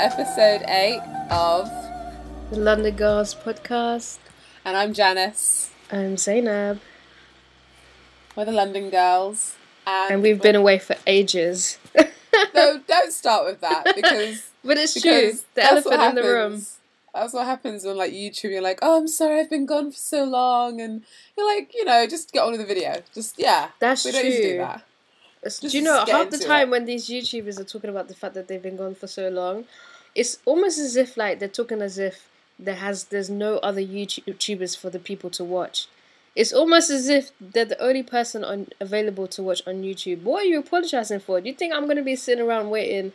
So, this is episode 8 of the London Girls podcast. And I'm Janice. I'm Zainab. We're the London Girls. And, and we've been away for ages. no, don't start with that because. but it's because true. The elephant in the room. That's what happens on like YouTube. You're like, oh, I'm sorry, I've been gone for so long, and you're like, you know, just get on with the video. Just yeah, that's we true. don't do that. Just do you know half the time it. when these YouTubers are talking about the fact that they've been gone for so long, it's almost as if like they're talking as if there has there's no other YouTubers for the people to watch. It's almost as if they're the only person on available to watch on YouTube. What are you apologizing for? Do you think I'm gonna be sitting around waiting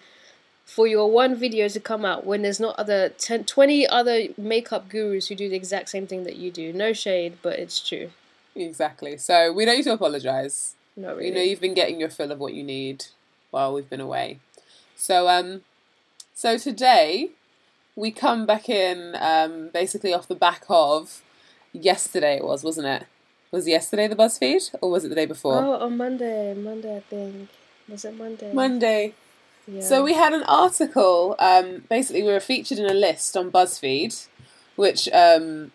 for your one video to come out when there's not other 10, 20 other makeup gurus who do the exact same thing that you do? No shade, but it's true. Exactly. So we don't need to apologize. Not really. You know, you've been getting your fill of what you need while we've been away. So um, so today we come back in um, basically off the back of yesterday. It was, wasn't it? Was yesterday the BuzzFeed or was it the day before? Oh, on Monday. Monday, I think. Was it Monday? Monday. Yeah. So we had an article. Um, basically, we were featured in a list on BuzzFeed, which um,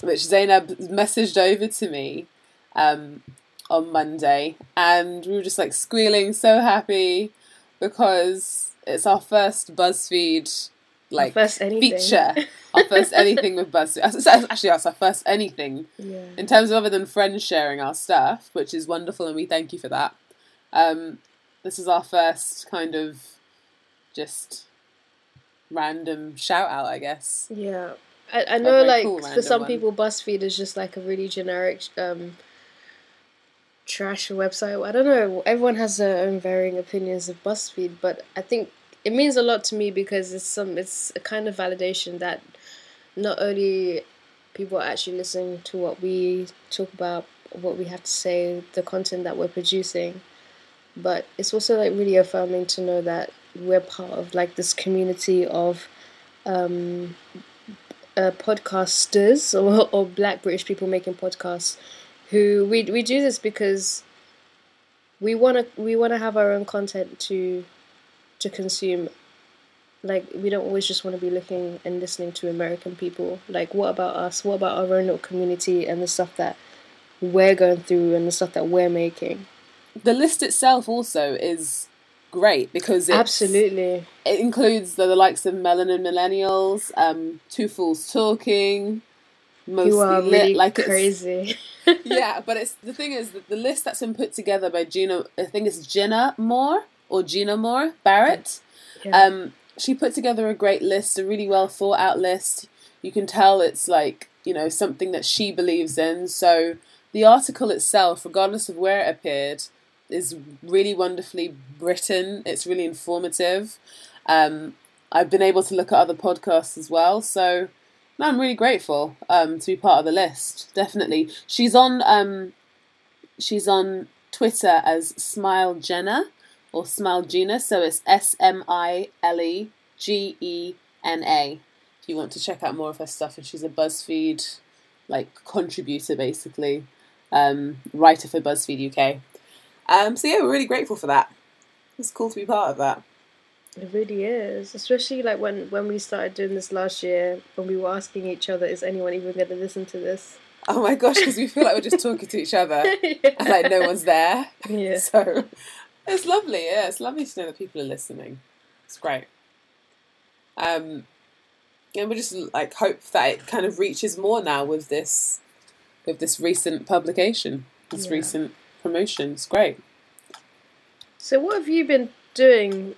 which Zainab messaged over to me. Um, on Monday, and we were just like squealing, so happy because it's our first BuzzFeed like first feature, our first anything with BuzzFeed. Actually, that's our first anything yeah. in terms of other than friends sharing our stuff, which is wonderful, and we thank you for that. Um, this is our first kind of just random shout out, I guess. Yeah. I, I know, like, cool for some one. people, BuzzFeed is just like a really generic um, trash website. I don't know. Everyone has their own varying opinions of BuzzFeed, but I think it means a lot to me because it's some it's a kind of validation that not only people are actually listening to what we talk about, what we have to say, the content that we're producing, but it's also like really affirming to know that we're part of like this community of um, uh, podcasters or, or black British people making podcasts who we we do this because we want to we want to have our own content to to consume like we don't always just want to be looking and listening to american people. Like what about us? What about our own little community and the stuff that we're going through and the stuff that we're making? The list itself also is great because absolutely. it includes the, the likes of melanin millennials um two fools talking mostly you are lit, really like crazy. yeah, but it's the thing is that the list that's been put together by Gina, I think it's Jenna Moore or Gena-mour Barrett. Yeah. Um, she put together a great list, a really well thought out list. You can tell it's like you know something that she believes in. So the article itself, regardless of where it appeared, is really wonderfully written. It's really informative. Um, I've been able to look at other podcasts as well, so no, I'm really grateful um, to be part of the list. Definitely, she's on um, she's on Twitter as Smile Jenna or Smile Gena, so it's S M I L E G E N A. If you want to check out more of her stuff, and she's a BuzzFeed like contributor basically, um, writer for BuzzFeed UK. Um, so yeah, we're really grateful for that. It's cool to be part of that. It really is, especially like when when we started doing this last year, when we were asking each other, "Is anyone even going to listen to this?" Oh my gosh, because we feel like we're just talking to each other, yeah. and like no one's there. Yeah. So it's lovely. Yeah, it's lovely to know that people are listening. It's great. Um, and we just like hope that it kind of reaches more now with this, with this recent publication, this yeah. recent promotion. It's great. So, what have you been doing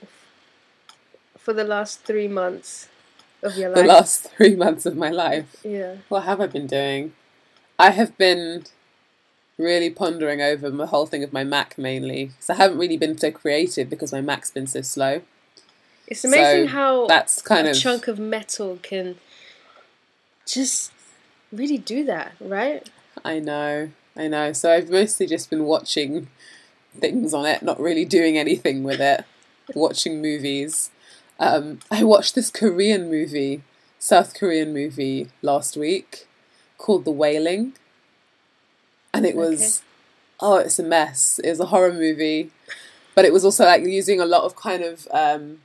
for the last three months of your life? The last three months of my life. Yeah. What have I been doing? I have been really pondering over the whole thing of my Mac mainly because I haven't really been so creative because my Mac's been so slow. It's amazing so how that's kind a of chunk of metal can just really do that, right? I know, I know. So I've mostly just been watching things on it, not really doing anything with it, watching movies. Um, I watched this Korean movie, South Korean movie last week called The Wailing. And it was, okay. oh, it's a mess. It was a horror movie. but it was also like using a lot of kind of um,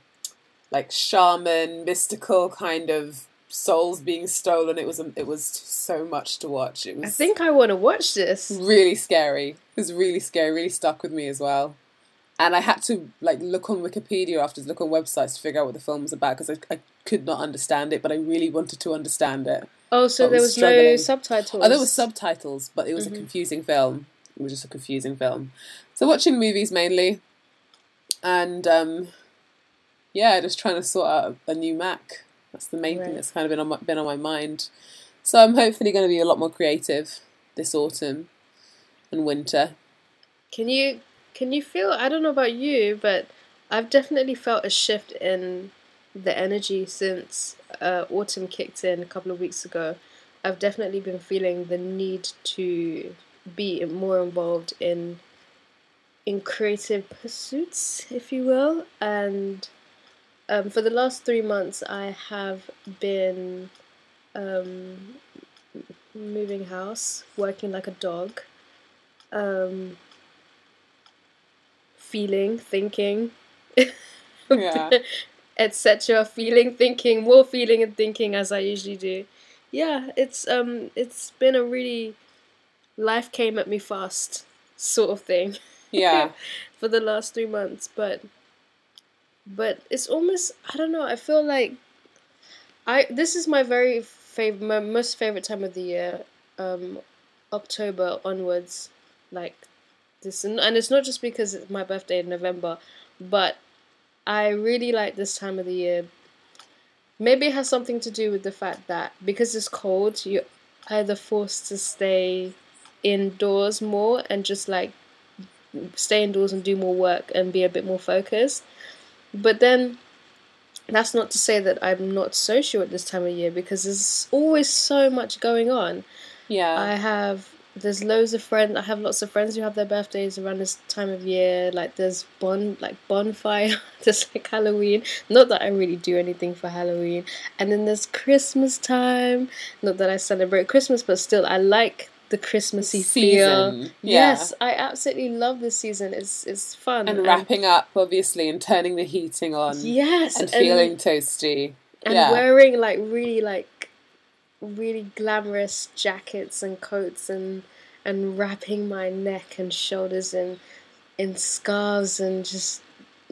like shaman, mystical kind of souls being stolen. It was it was so much to watch. It was. I think I want to watch this. Really scary. It was really scary. Really stuck with me as well. And I had to like look on Wikipedia after look on websites to figure out what the film was about because I, I could not understand it, but I really wanted to understand it. Oh, so there was struggling. no subtitles. Oh, there was subtitles, but it was mm-hmm. a confusing film. It was just a confusing film. So watching movies mainly, and um, yeah, just trying to sort out a new Mac. That's the main right. thing that's kind of been on my, been on my mind. So I'm hopefully going to be a lot more creative this autumn and winter. Can you can you feel? I don't know about you, but I've definitely felt a shift in the energy since uh, autumn kicked in a couple of weeks ago. I've definitely been feeling the need to be more involved in in creative pursuits, if you will. And um, for the last three months, I have been um, moving house, working like a dog, um, feeling, thinking, yeah. Etc. Feeling, thinking, more feeling and thinking as I usually do. Yeah, it's um, it's been a really life came at me fast sort of thing. Yeah. for the last three months, but but it's almost I don't know. I feel like I this is my very favorite, my most favorite time of the year. Um, October onwards, like this, and, and it's not just because it's my birthday in November, but I really like this time of the year. Maybe it has something to do with the fact that because it's cold, you're either forced to stay indoors more and just like stay indoors and do more work and be a bit more focused. But then that's not to say that I'm not social at this time of year because there's always so much going on. Yeah. I have there's loads of friends I have lots of friends who have their birthdays around this time of year. Like there's bon like bonfire, there's like Halloween. Not that I really do anything for Halloween. And then there's Christmas time. Not that I celebrate Christmas, but still I like the Christmassy season. feel. Yeah. Yes, I absolutely love this season. It's it's fun and, and wrapping up, obviously, and turning the heating on. Yes, and, and feeling toasty. And yeah. wearing like really like really glamorous jackets and coats and and wrapping my neck and shoulders in in scarves and just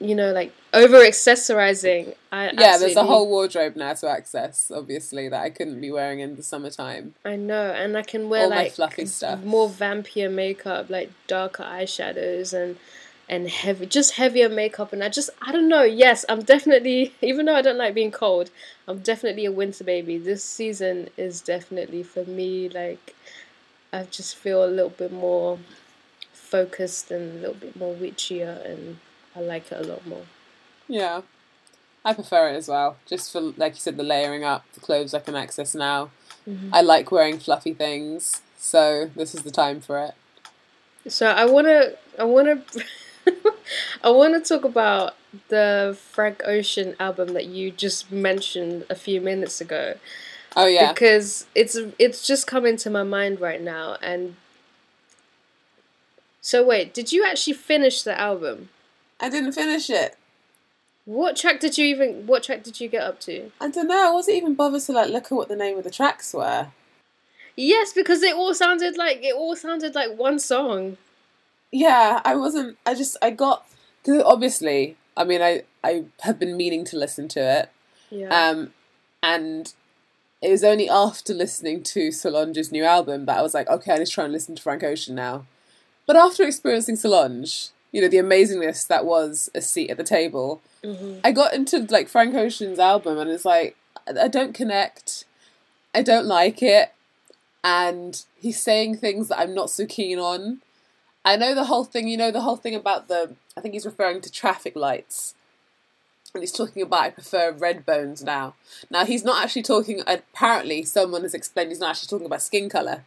you know, like over accessorizing. I yeah, there's a whole wardrobe now to access. Obviously, that I couldn't be wearing in the summertime. I know, and I can wear All like fluffy stuff, more vampire makeup, like darker eyeshadows and and heavy, just heavier makeup. And I just, I don't know. Yes, I'm definitely, even though I don't like being cold, I'm definitely a winter baby. This season is definitely for me. Like, I just feel a little bit more focused and a little bit more witchier and I like it a lot more. Yeah. I prefer it as well. Just for, like you said, the layering up, the clothes I can access now. Mm-hmm. I like wearing fluffy things, so this is the time for it. So I wanna, I wanna, I wanna talk about the Frank Ocean album that you just mentioned a few minutes ago. Oh yeah, because it's it's just come into my mind right now, and so wait, did you actually finish the album? I didn't finish it. What track did you even? What track did you get up to? I don't know. I wasn't even bothered to like look at what the name of the tracks were. Yes, because it all sounded like it all sounded like one song. Yeah, I wasn't. I just I got because obviously, I mean, I I have been meaning to listen to it. Yeah. Um, and it was only after listening to Solange's new album that I was like, okay, let's try and listen to Frank Ocean now. But after experiencing Solange, you know the amazingness that was a seat at the table. Mm-hmm. I got into like Frank Ocean's album and it's like I don't connect. I don't like it, and he's saying things that I'm not so keen on. I know the whole thing. You know the whole thing about the. I think he's referring to traffic lights. And he's talking about I prefer red bones now. Now he's not actually talking. Apparently, someone has explained he's not actually talking about skin color,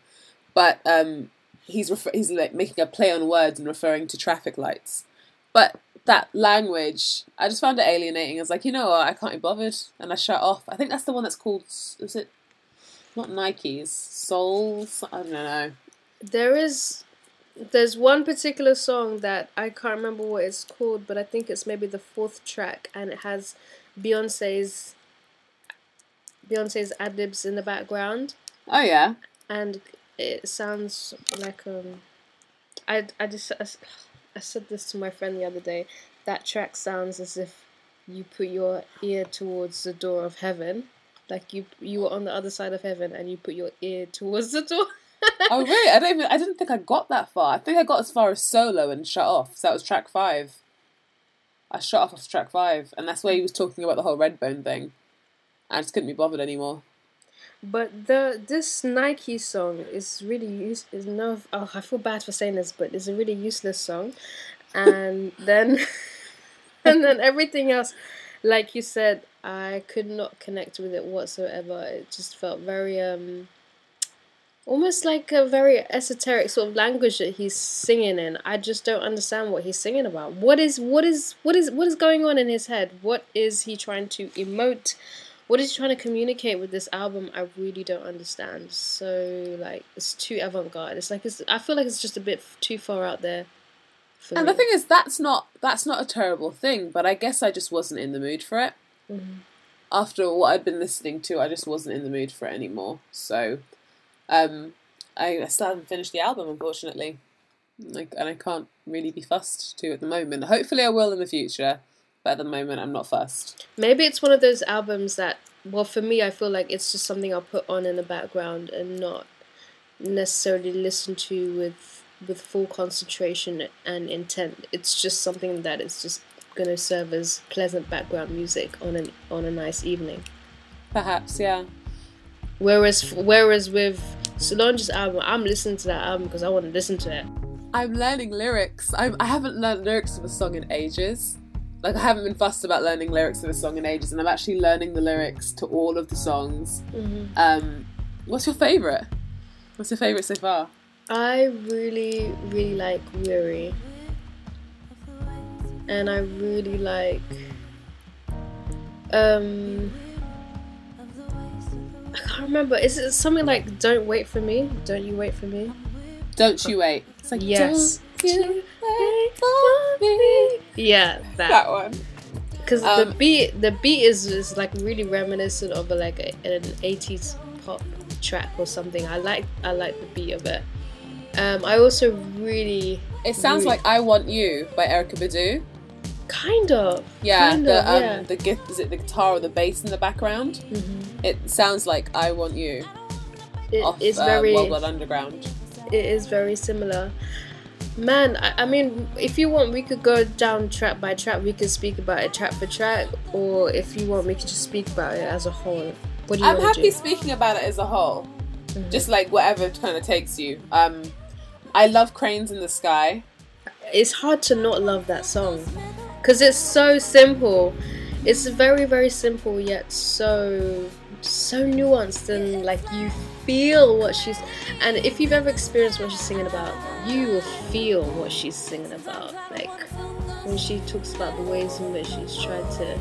but um, he's refer- he's like making a play on words and referring to traffic lights. But that language, I just found it alienating. I was like, you know what, I can't be bothered, and I shut off. I think that's the one that's called. Is it not Nikes? Souls? I don't know. There is There's one particular song that I can't remember what it's called, but I think it's maybe the fourth track, and it has Beyonce's Beyonce's ad libs in the background. Oh yeah. And it sounds like um, I I just I, I said this to my friend the other day. That track sounds as if you put your ear towards the door of heaven, like you you were on the other side of heaven and you put your ear towards the door. oh really? I don't even. I didn't think I got that far. I think I got as far as solo and shut off. So that was track five. I shut off of track five, and that's where he was talking about the whole Redbone thing. I just couldn't be bothered anymore. But the this Nike song is really use is no oh I feel bad for saying this, but it's a really useless song, and then and then everything else, like you said, I could not connect with it whatsoever. It just felt very um almost like a very esoteric sort of language that he's singing in. I just don't understand what he's singing about. What is what is what is what is going on in his head? What is he trying to emote? What is he trying to communicate with this album? I really don't understand. So like it's too avant-garde. It's like it's I feel like it's just a bit too far out there. and me. the thing is that's not that's not a terrible thing, but I guess I just wasn't in the mood for it. Mm-hmm. After what I'd been listening to, I just wasn't in the mood for it anymore. So um, I, still haven't finished the album, unfortunately. Like, and I can't really be fussed to at the moment. Hopefully, I will in the future, but at the moment, I'm not fussed. Maybe it's one of those albums that, well, for me, I feel like it's just something I'll put on in the background and not necessarily listen to with with full concentration and intent. It's just something that is just going to serve as pleasant background music on an on a nice evening. Perhaps, yeah. Whereas whereas with Solange's album, I'm listening to that album because I want to listen to it. I'm learning lyrics. I'm, I haven't learned lyrics of a song in ages. Like I haven't been fussed about learning lyrics of a song in ages, and I'm actually learning the lyrics to all of the songs. Mm-hmm. Um, what's your favorite? What's your favorite so far? I really, really like Weary, and I really like. Um, I can't remember. Is it something like "Don't wait for me"? Don't you wait for me? Don't you wait? It's like yes. Don't you wait for me? Yeah, that, that one. Because um, the beat, the beat is, is like really reminiscent of a, like a, an '80s pop track or something. I like I like the beat of it. Um, I also really. It sounds really, like "I Want You" by Erykah Badu. Kind of. Yeah, kind the of, um, yeah. the gift is it the guitar or the bass in the background? Mm-hmm. It sounds like "I Want You." It off, is uh, very Wild Underground. It is very similar. Man, I, I, mean, if you want, we could go down track by track. We could speak about it track for track, or if you want, we could just speak about it as a whole. What do you I'm happy do? speaking about it as a whole, mm-hmm. just like whatever kind of takes you. Um, I love Cranes in the Sky. It's hard to not love that song because it's so simple. It's very very simple yet so so nuanced and like you feel what she's and if you've ever experienced what she's singing about, you will feel what she's singing about. Like when she talks about the ways in which she's tried to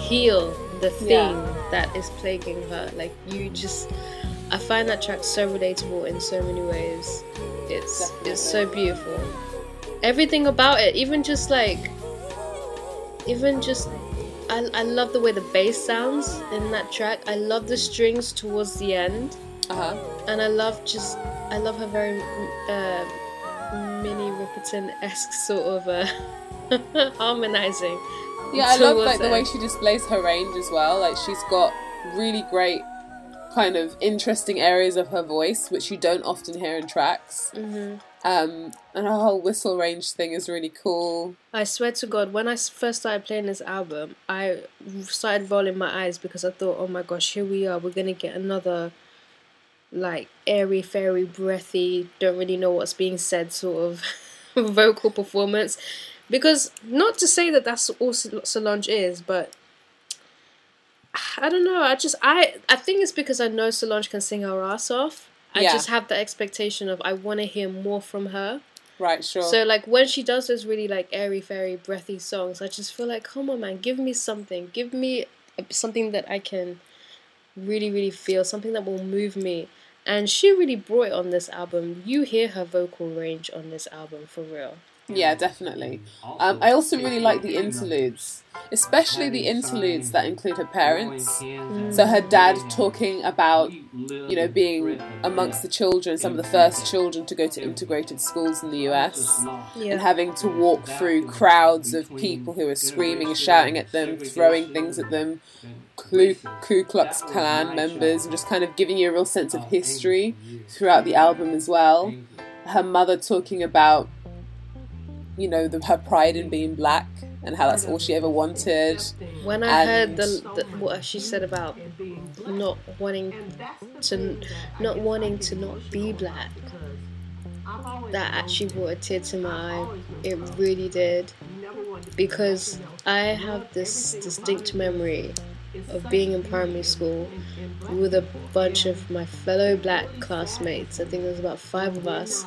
heal the thing yeah. that is plaguing her. Like you just I find that track so relatable in so many ways. It's Definitely. it's so beautiful. Everything about it, even just like even just I, I love the way the bass sounds in that track. I love the strings towards the end. Uh-huh. And I love just I love her very uh, Minnie Riperton esque sort of uh, harmonizing. Yeah, I love like the way she displays her range as well. Like she's got really great kind of interesting areas of her voice, which you don't often hear in tracks. Mm-hmm. Um, and her whole whistle range thing is really cool. I swear to God, when I first started playing this album, I started rolling my eyes because I thought, oh my gosh, here we are, we're gonna get another like airy, fairy, breathy, don't really know what's being said sort of vocal performance. Because not to say that that's all Solange is, but I don't know. I just I I think it's because I know Solange can sing her ass off I yeah. just have the expectation of I want to hear more from her. Right, sure. So like when she does those really like airy fairy breathy songs, I just feel like come on man, give me something. Give me uh, something that I can really really feel, something that will move me. and she really brought it on this album. You hear her vocal range on this album for real. Yeah, definitely. Um, I also really like the interludes, especially the interludes that include her parents. So her dad talking about, you know, being amongst the children, some of the first children to go to integrated schools in the US, yeah. and having to walk through crowds of people who are screaming and shouting at them, throwing things at them, Ku, Ku Klux Klan members, and just kind of giving you a real sense of history throughout the album as well. Her mother talking about you know, the, her pride in being black and how that's all she ever wanted. When I and heard the, the, what she said about not wanting to not wanting to not be black, that actually brought a tear to my eye. It really did, because I have this distinct memory of being in primary school with a bunch of my fellow black classmates. I think there was about five of us,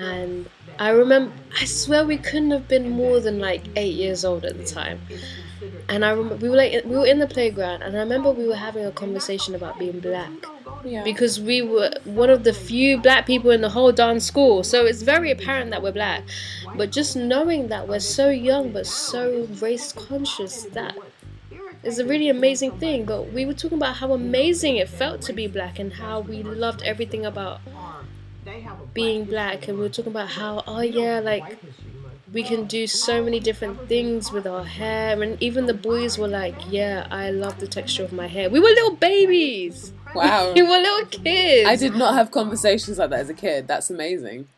and I remember, I swear we couldn't have been more than like eight years old at the time. And I remember we were like we were in the playground, and I remember we were having a conversation about being black. Yeah. Because we were one of the few black people in the whole darn school, so it's very apparent that we're black. But just knowing that we're so young but so race conscious, that is a really amazing thing. But we were talking about how amazing it felt to be black and how we loved everything about being black and we were talking about how oh yeah like we can do so many different things with our hair and even the boys were like yeah i love the texture of my hair. We were little babies. Wow. We were little kids. I did not have conversations like that as a kid. That's amazing.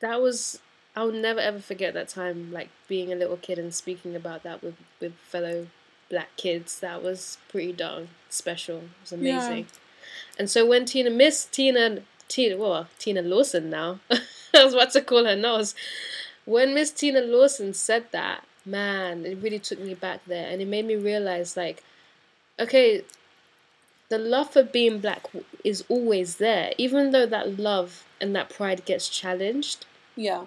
That was i'll never ever forget that time like being a little kid and speaking about that with with fellow black kids. That was pretty darn special. It was amazing. Yeah. and so when tina miss tina Tina, well, Tina Lawson now. I was about to call her Knowles. When Miss Tina Lawson said that, man, it really took me back there, and it made me realize, like, okay, the love for being black is always there, even though that love and that pride gets challenged. Yeah.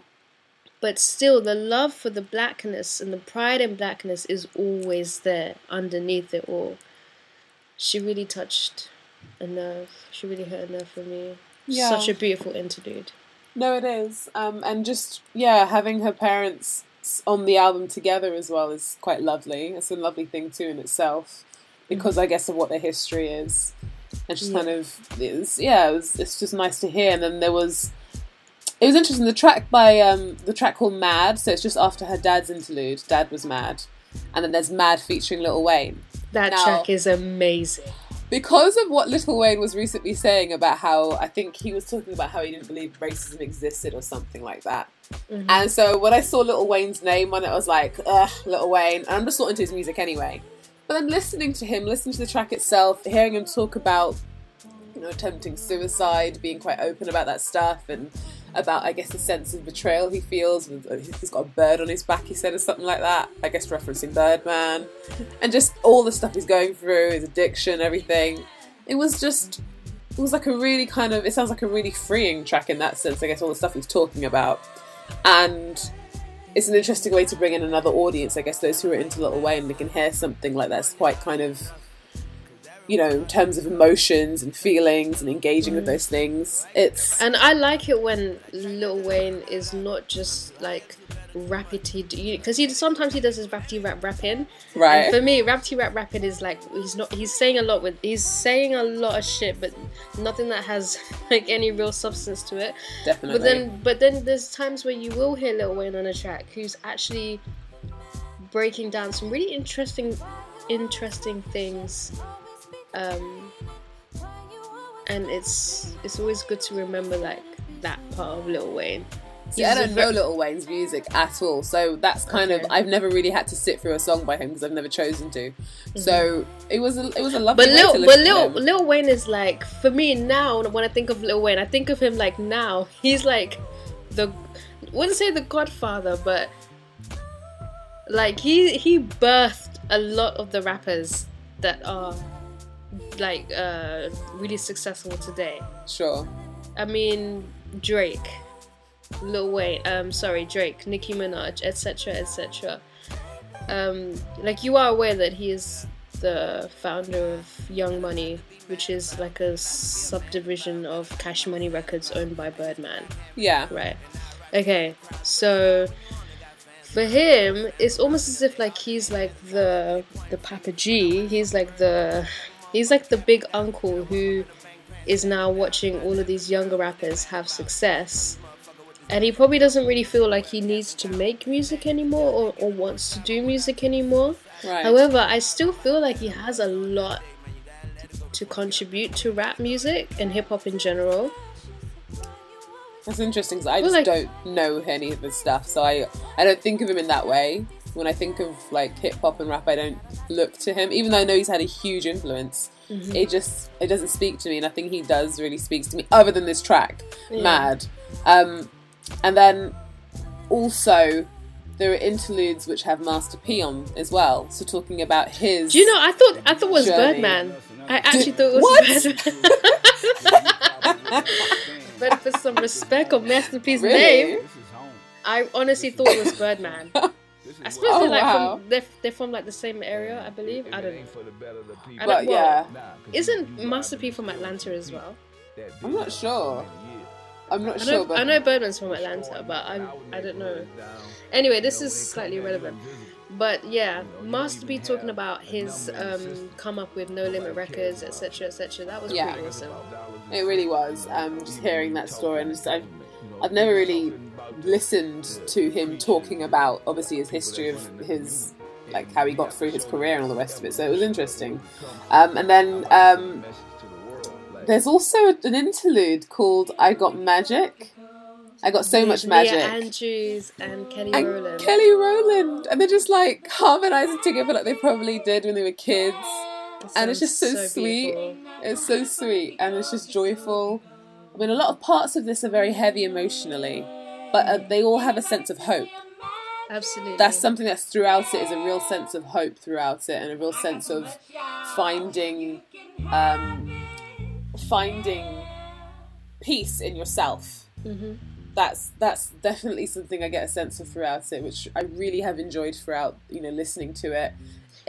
But still, the love for the blackness and the pride in blackness is always there underneath it all. She really touched a nerve. She really hurt a nerve for me yeah. such a beautiful interlude. No, it is. Um, and just, yeah, having her parents on the album together as well is quite lovely. It's a lovely thing too in itself because mm-hmm. I guess of what their history is. And just yeah. kind of, it's, yeah, it was, it's just nice to hear. And then there was, it was interesting, the track by, um, the track called Mad, so it's just after her dad's interlude, Dad was mad. And then there's Mad featuring Little Wayne. That now, track is amazing because of what Little Wayne was recently saying about how I think he was talking about how he didn't believe racism existed or something like that. Mm-hmm. And so when I saw Little Wayne's name on it, I was like, ugh, Little Wayne. And I'm just not into his music anyway. But then listening to him, listening to the track itself, hearing him talk about, you know, attempting suicide, being quite open about that stuff, and about, I guess, the sense of betrayal he feels. Uh, he's got a bird on his back, he said, or something like that. I guess referencing Birdman. And just all the stuff he's going through, his addiction, everything. It was just, it was like a really kind of, it sounds like a really freeing track in that sense, I guess, all the stuff he's talking about. And it's an interesting way to bring in another audience, I guess, those who are into Little Wayne, they can hear something like that's quite kind of you know, in terms of emotions and feelings and engaging mm. with those things. It's and I like it when Lil Wayne is not just like rappity because he sometimes he does his rappity rap rapping. Right. And for me, rappity rap rapping is like he's not he's saying a lot with he's saying a lot of shit, but nothing that has like any real substance to it. Definitely. But then but then there's times where you will hear Lil Wayne on a track who's actually breaking down some really interesting interesting things um, and it's it's always good to remember like that part of Lil Wayne. See, I don't know Lil Wayne's music at all, so that's kind okay. of I've never really had to sit through a song by him because I've never chosen to. Mm-hmm. So it was a, it was a lovely. But Lil, but Lil, Lil Wayne is like for me now when I think of Lil Wayne, I think of him like now he's like the wouldn't say the Godfather, but like he he birthed a lot of the rappers that are like uh really successful today. Sure. I mean Drake, Lil Wayne, um sorry, Drake, Nicki Minaj, etc. etc. Um like you are aware that he is the founder of Young Money, which is like a subdivision of Cash Money Records owned by Birdman. Yeah. Right. Okay. So for him, it's almost as if like he's like the the Papa G. He's like the he's like the big uncle who is now watching all of these younger rappers have success. And he probably doesn't really feel like he needs to make music anymore or, or wants to do music anymore. Right. However, I still feel like he has a lot to contribute to rap music and hip hop in general. That's interesting because I just like, don't know any of his stuff, so I I don't think of him in that way. When I think of like hip hop and rap, I don't look to him, even though I know he's had a huge influence. Mm-hmm. It just it doesn't speak to me, and I think he does really speaks to me. Other than this track, yeah. "Mad," um, and then also there are interludes which have Master P on as well. So talking about his. Do you know? I thought I thought it was journey. Birdman. I actually thought it was what? Birdman. but for some respect of Master P's really? name, I honestly thought it was Birdman. I suppose oh, they're like wow. from they're, they're from like the same area, I believe. I don't know. I don't, but, yeah, isn't Master P from Atlanta as well? I'm not sure. I'm not I know, sure. But... I know Birdman's from Atlanta, but I I don't know. Anyway, this is slightly irrelevant. But yeah, Master P talking about his um, come up with No Limit Records, etc., etc. That was yeah. pretty awesome. It really was. Um, just hearing that story, and just, I've, I've never really listened to him talking about obviously his history of his like how he got through his career and all the rest of it. So it was interesting. Um, and then um, there's also an interlude called "I Got Magic." I got so much magic. Nia Andrews and Kelly and Rowland. Kelly Rowland, and they're just like harmonizing together like they probably did when they were kids. and it's just so, so sweet. Beautiful. It's so sweet, and it's just joyful. I mean, a lot of parts of this are very heavy emotionally, but uh, they all have a sense of hope. Absolutely. That's something that's throughout it is a real sense of hope throughout it, and a real sense of finding, um, finding peace in yourself. Mm-hmm. That's that's definitely something I get a sense of throughout it, which I really have enjoyed throughout. You know, listening to it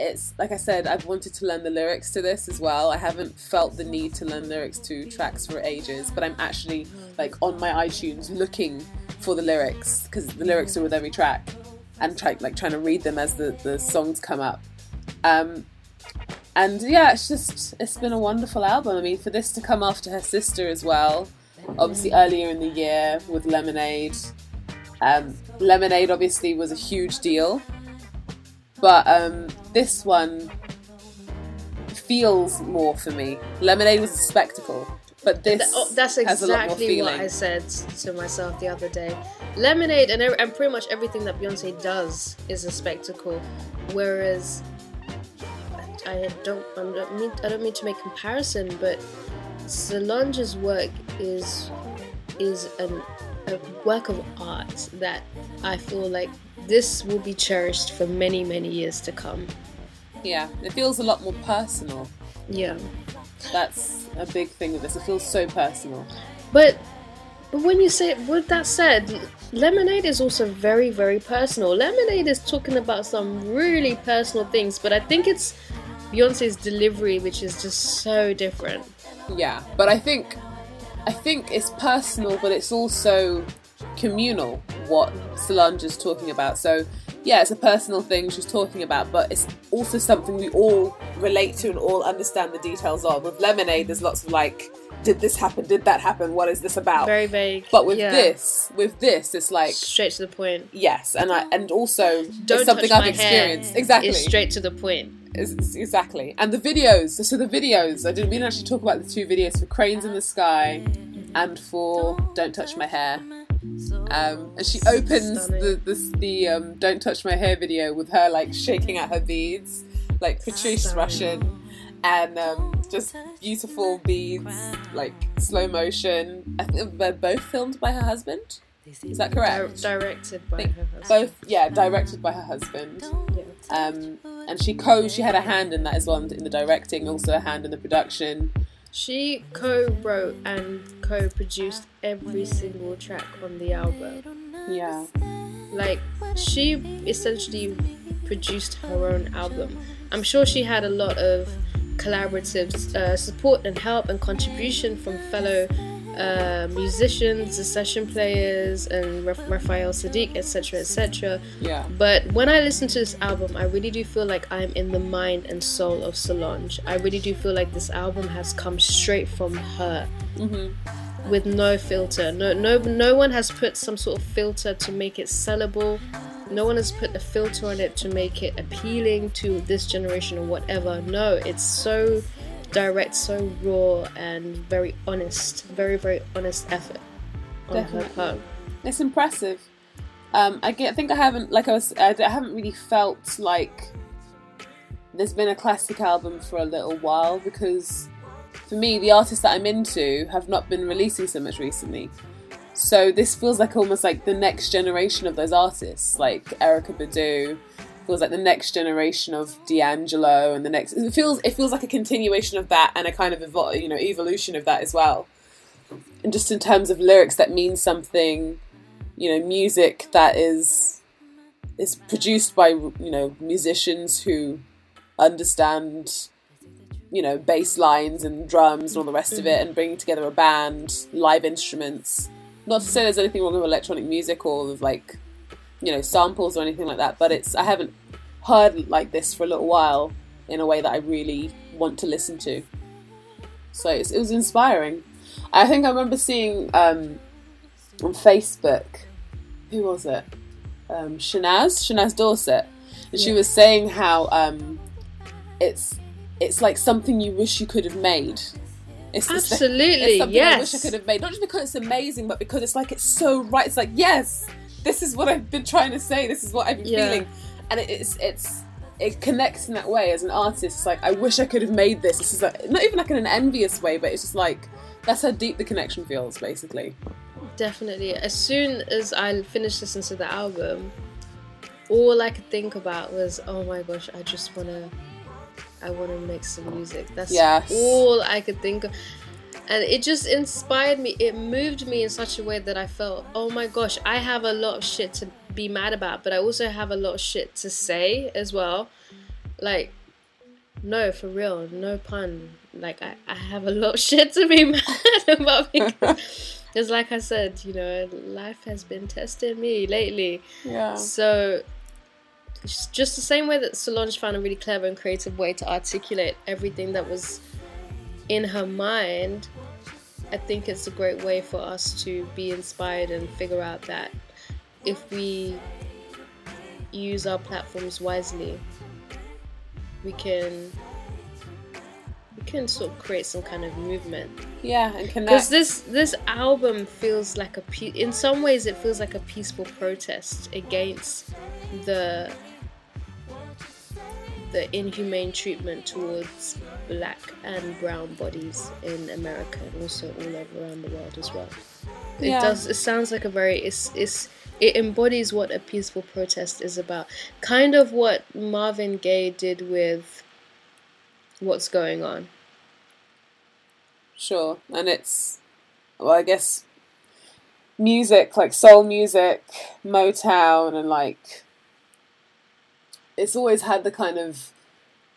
it's like I said, I've wanted to learn the lyrics to this as well. I haven't felt the need to learn lyrics to tracks for ages, but I'm actually like on my iTunes looking for the lyrics because the lyrics are with every track and try, like trying to read them as the, the songs come up. Um, and yeah, it's just it's been a wonderful album. I mean, for this to come after her sister as well, obviously earlier in the year with Lemonade. Um, Lemonade obviously was a huge deal but um, this one feels more for me. Lemonade was a spectacle, but this oh, that's exactly what I said to myself the other day. Lemonade and and pretty much everything that Beyonce does is a spectacle, whereas I don't I don't mean I don't mean to make comparison, but Solange's work is is an, a work of art that I feel like this will be cherished for many, many years to come. Yeah, it feels a lot more personal. Yeah. That's a big thing with this. It feels so personal. But but when you say with that said, Lemonade is also very, very personal. Lemonade is talking about some really personal things, but I think it's Beyonce's delivery which is just so different. Yeah, but I think I think it's personal, but it's also communal what Solange is talking about. So, yeah, it's a personal thing she's talking about, but it's also something we all relate to and all understand the details of. With Lemonade, there's lots of like, did this happen? Did that happen? What is this about? Very vague. But with yeah. this, with this, it's like straight to the point. Yes, and I and also Don't something I've experienced. Exactly, it's straight to the point. It's, exactly, and the videos. So the videos. I didn't. We didn't actually talk about the two videos for Cranes in the Sky and for Don't Touch My Hair. Um, and she opens the the, the um, "Don't Touch My Hair" video with her like shaking out her beads, like Patrice Rushen, and um, just beautiful beads, like slow motion. I think they're both filmed by her husband. Is that correct? directed by her husband. Both, yeah, directed by her husband. Yeah. Um, and she co she had a hand in that as well in the directing, also a hand in the production. She co-wrote and co-produced every single track on the album. Yeah. Like she essentially produced her own album. I'm sure she had a lot of collaborative uh, support and help and contribution from fellow uh, musicians, the session players, and Raphael Saadiq, etc., etc. Yeah. But when I listen to this album, I really do feel like I'm in the mind and soul of Solange. I really do feel like this album has come straight from her. Mm-hmm. With no filter, no, no, no one has put some sort of filter to make it sellable. No one has put a filter on it to make it appealing to this generation or whatever. No, it's so direct, so raw, and very honest. Very, very honest effort on Definitely. her part. It's impressive. Um, I, get, I think I haven't, like I was, I, I haven't really felt like there's been a classic album for a little while because for me, the artists that I'm into have not been releasing so much recently. So this feels like almost like the next generation of those artists, like Erykah Badu, feels like the next generation of D'Angelo and the next it feels it feels like a continuation of that and a kind of evol- you know evolution of that as well. And just in terms of lyrics that mean something, you know, music that is is produced by you know musicians who understand you know bass lines and drums and all the rest of it and bringing together a band live instruments not to say there's anything wrong with electronic music or with like you know samples or anything like that but it's i haven't heard like this for a little while in a way that i really want to listen to so it was inspiring i think i remember seeing um, on facebook who was it um, shanaz shanaz dorset and yeah. she was saying how um, it's it's like something you wish you could have made it's Absolutely, it's something yes. I wish I could have made. Not just because it's amazing, but because it's like it's so right. It's like yes, this is what I've been trying to say. This is what I've been yeah. feeling, and it's it's it connects in that way as an artist. It's like I wish I could have made this. This is like, not even like in an envious way, but it's just like that's how deep the connection feels, basically. Definitely. As soon as I finished listening to the album, all I could think about was, oh my gosh, I just wanna I want to make some music. That's yes. all I could think of. And it just inspired me. It moved me in such a way that I felt, oh my gosh, I have a lot of shit to be mad about, but I also have a lot of shit to say as well. Like, no, for real, no pun. Like, I, I have a lot of shit to be mad about because, because, like I said, you know, life has been testing me lately. Yeah. So just the same way that Solange found a really clever and creative way to articulate everything that was in her mind, I think it's a great way for us to be inspired and figure out that if we use our platforms wisely, we can we can sort of create some kind of movement. Yeah, and connect. Because this this album feels like a pe- in some ways it feels like a peaceful protest against the the inhumane treatment towards black and brown bodies in America and also all over around the world as well. Yeah. It does. It sounds like a very. It's it's it embodies what a peaceful protest is about. Kind of what Marvin Gaye did with what's going on. Sure, and it's well, I guess music like soul music, Motown, and like it's always had the kind of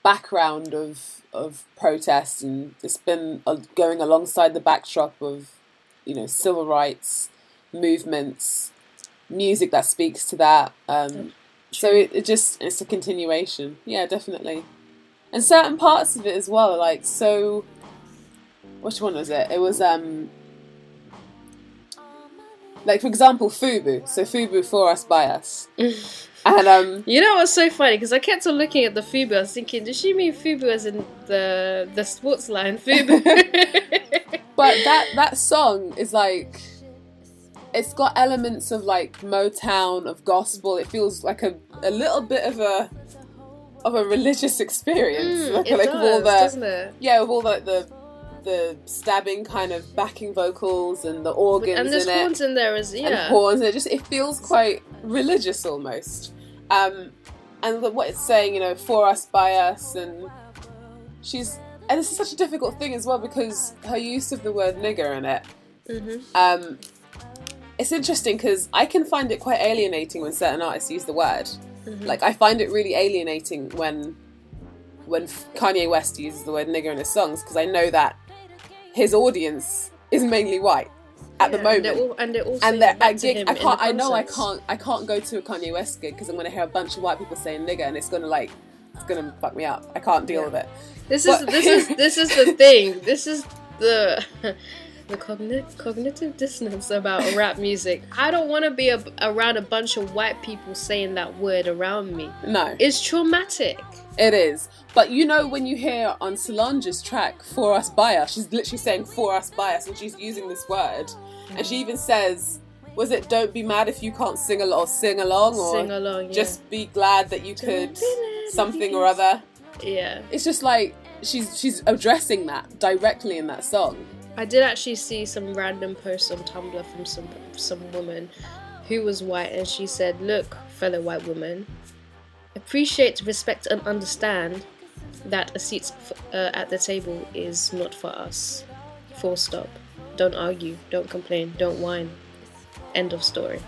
background of of protest, and it's been going alongside the backdrop of you know civil rights movements, music that speaks to that. Um, so it, it just it's a continuation. Yeah, definitely. And certain parts of it as well, like so. Which one was it? It was um. Like for example, Fubu. So Fubu for us by us. And um, you know what's so funny? Because I kept on looking at the Fubu. I was thinking, does she mean Fubu as in the the sports line Fubu? but that that song is like, it's got elements of like Motown, of gospel. It feels like a a little bit of a of a religious experience. Mm, like, it like does, all the, doesn't it? Yeah, with all like the the stabbing kind of backing vocals and the organs and there's in horns it. in there as yeah and horns and it just it feels quite religious almost um, and the, what it's saying you know for us by us and she's and this is such a difficult thing as well because her use of the word nigger in it mm-hmm. um, it's interesting because I can find it quite alienating when certain artists use the word. Mm-hmm. Like I find it really alienating when when Kanye West uses the word nigger in his songs because I know that his audience is mainly white at yeah, the moment. And, all, and, all and I, I can't. I know I can't. I can't go to a Kanye West gig because I'm going to hear a bunch of white people saying nigger, and it's going to like, it's going to fuck me up. I can't deal yeah. with it. This but, is this is this is the thing. This is the the cognitive cognitive dissonance about rap music. I don't want to be a, around a bunch of white people saying that word around me. No, it's traumatic. It is. But you know when you hear on Solange's track "For Us by Us," she's literally saying "For Us by Us," and she's using this word. And she even says, "Was it don't be mad if you can't sing a or sing along or sing along, yeah. just be glad that you could something or other." Yeah, it's just like she's she's addressing that directly in that song. I did actually see some random post on Tumblr from some some woman who was white, and she said, "Look, fellow white woman, appreciate, respect, and understand that a seat uh, at the table is not for us. Full stop. Don't argue. Don't complain. Don't whine. End of story."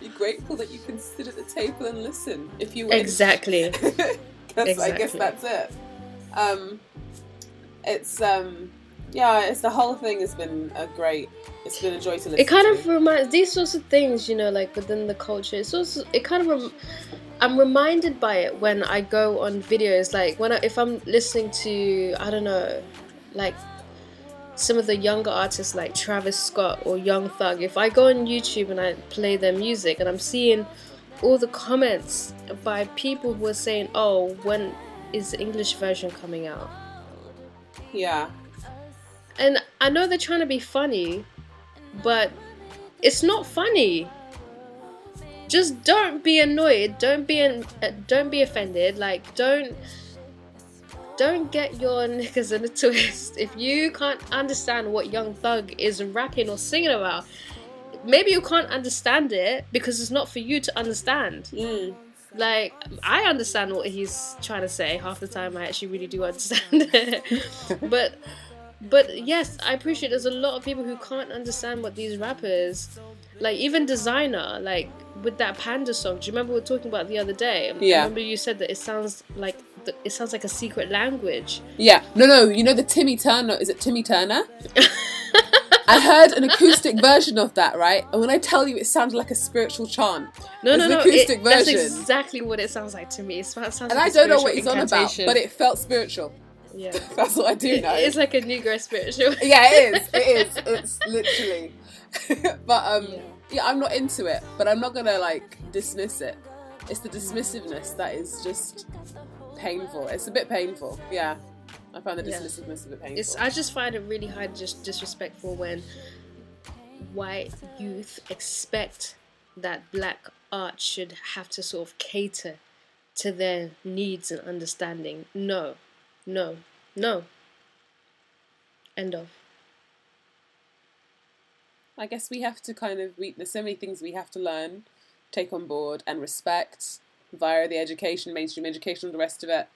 Be grateful that you can sit at the table and listen. If you exactly. exactly. I guess that's it. Um, it's um yeah, it's the whole thing has been a great. It's been a joy to listen. It kind to. of reminds these sorts of things, you know, like within the culture. It's also it kind of. Rem- I'm reminded by it when I go on videos, like when I, if I'm listening to I don't know, like some of the younger artists like Travis Scott or Young Thug. If I go on YouTube and I play their music and I'm seeing all the comments by people who are saying, "Oh, when is the English version coming out?" Yeah. And I know they're trying to be funny, but it's not funny. Just don't be annoyed. Don't be an, uh, don't be offended. Like don't don't get your knickers in a twist. If you can't understand what Young Thug is rapping or singing about, maybe you can't understand it because it's not for you to understand. Mm. Like I understand what he's trying to say. Half the time, I actually really do understand it, but but yes, I appreciate there's a lot of people who can't understand what these rappers, like even Desiigner, like with that Panda song. Do you remember we were talking about the other day? Yeah. I remember you said that it sounds like the, it sounds like a secret language. Yeah. No, no. You know the Timmy Turner? Is it Timmy Turner? I heard an acoustic version of that, right? And when I tell you, it sounded like a spiritual chant. No, no, no. Acoustic it, version. That's exactly what it sounds like to me. It sounds and like I don't know what he's on about, but it felt spiritual. Yeah, that's what I do know. It's like a Negro spiritual. yeah, it is. It is. It's literally. but um, yeah. yeah, I'm not into it. But I'm not gonna like dismiss it. It's the dismissiveness that is just painful. It's a bit painful. Yeah, I find the dismissiveness yeah. a bit painful. It's, I just find it really hard, just disrespectful when white youth expect that black art should have to sort of cater to their needs and understanding. No, no, no. End of. I guess we have to kind of we, there's so many things we have to learn, take on board, and respect via the education, mainstream education, and the rest of it.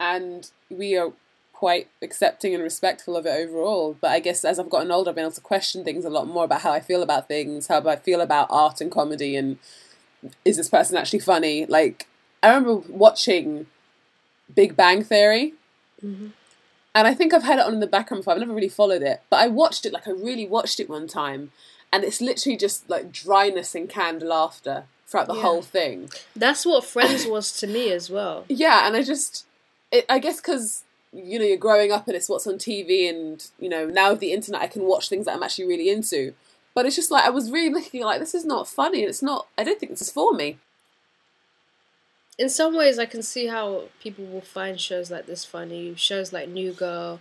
And we are quite accepting and respectful of it overall. But I guess as I've gotten older, I've been able to question things a lot more about how I feel about things, how I feel about art and comedy, and is this person actually funny? Like I remember watching Big Bang Theory. Mm-hmm. And I think I've had it on in the background before. I've never really followed it, but I watched it like I really watched it one time, and it's literally just like dryness and canned laughter throughout the yeah. whole thing. That's what Friends was to me as well. Yeah, and I just, it, I guess because you know you're growing up and it's what's on TV, and you know now with the internet I can watch things that I'm actually really into. But it's just like I was really looking like this is not funny. And it's not. I don't think this is for me in some ways, I can see how people will find shows like this funny. Shows like New Girl,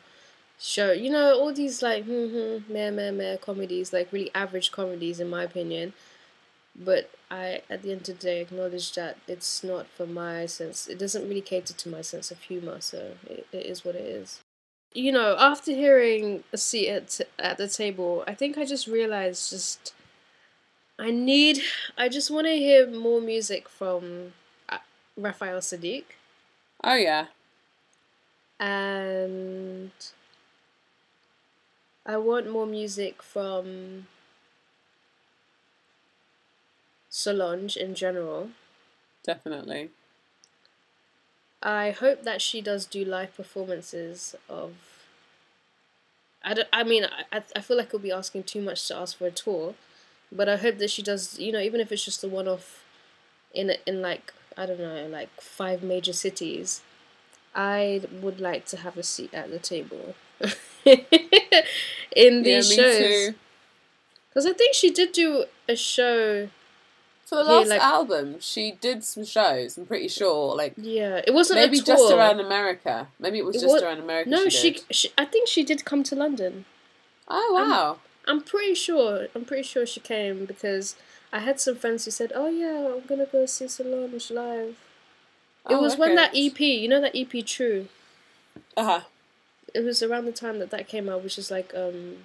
show you know all these like hmm hmm meh meh meh comedies, like really average comedies in my opinion. But I, at the end of the day, acknowledge that it's not for my sense. It doesn't really cater to my sense of humor, so it, it is what it is. You know, after hearing a seat at at the table, I think I just realized just I need. I just want to hear more music from uh, Raphael Saadiq. Oh yeah. And I want more music from Solange in general. Definitely. I hope that she does do live performances of. I, don't, I mean, I, I feel like it'll be asking too much to ask for a tour, but I hope that she does, you know, even if it's just a one off in, in like, I don't know, like five major cities, I would like to have a seat at the table in these yeah, shows. Because I think she did do a show for the last yeah, like, album, she did some shows. I'm pretty sure, like yeah, it wasn't maybe just around America. Maybe it was it just was, around America. No, she, she, she, I think she did come to London. Oh wow! I'm, I'm, pretty sure. I'm pretty sure she came because I had some friends who said, "Oh yeah, I'm gonna go see Solange live." It oh, was okay. when that EP, you know that EP, True. Uh huh. It was around the time that that came out, which is like um,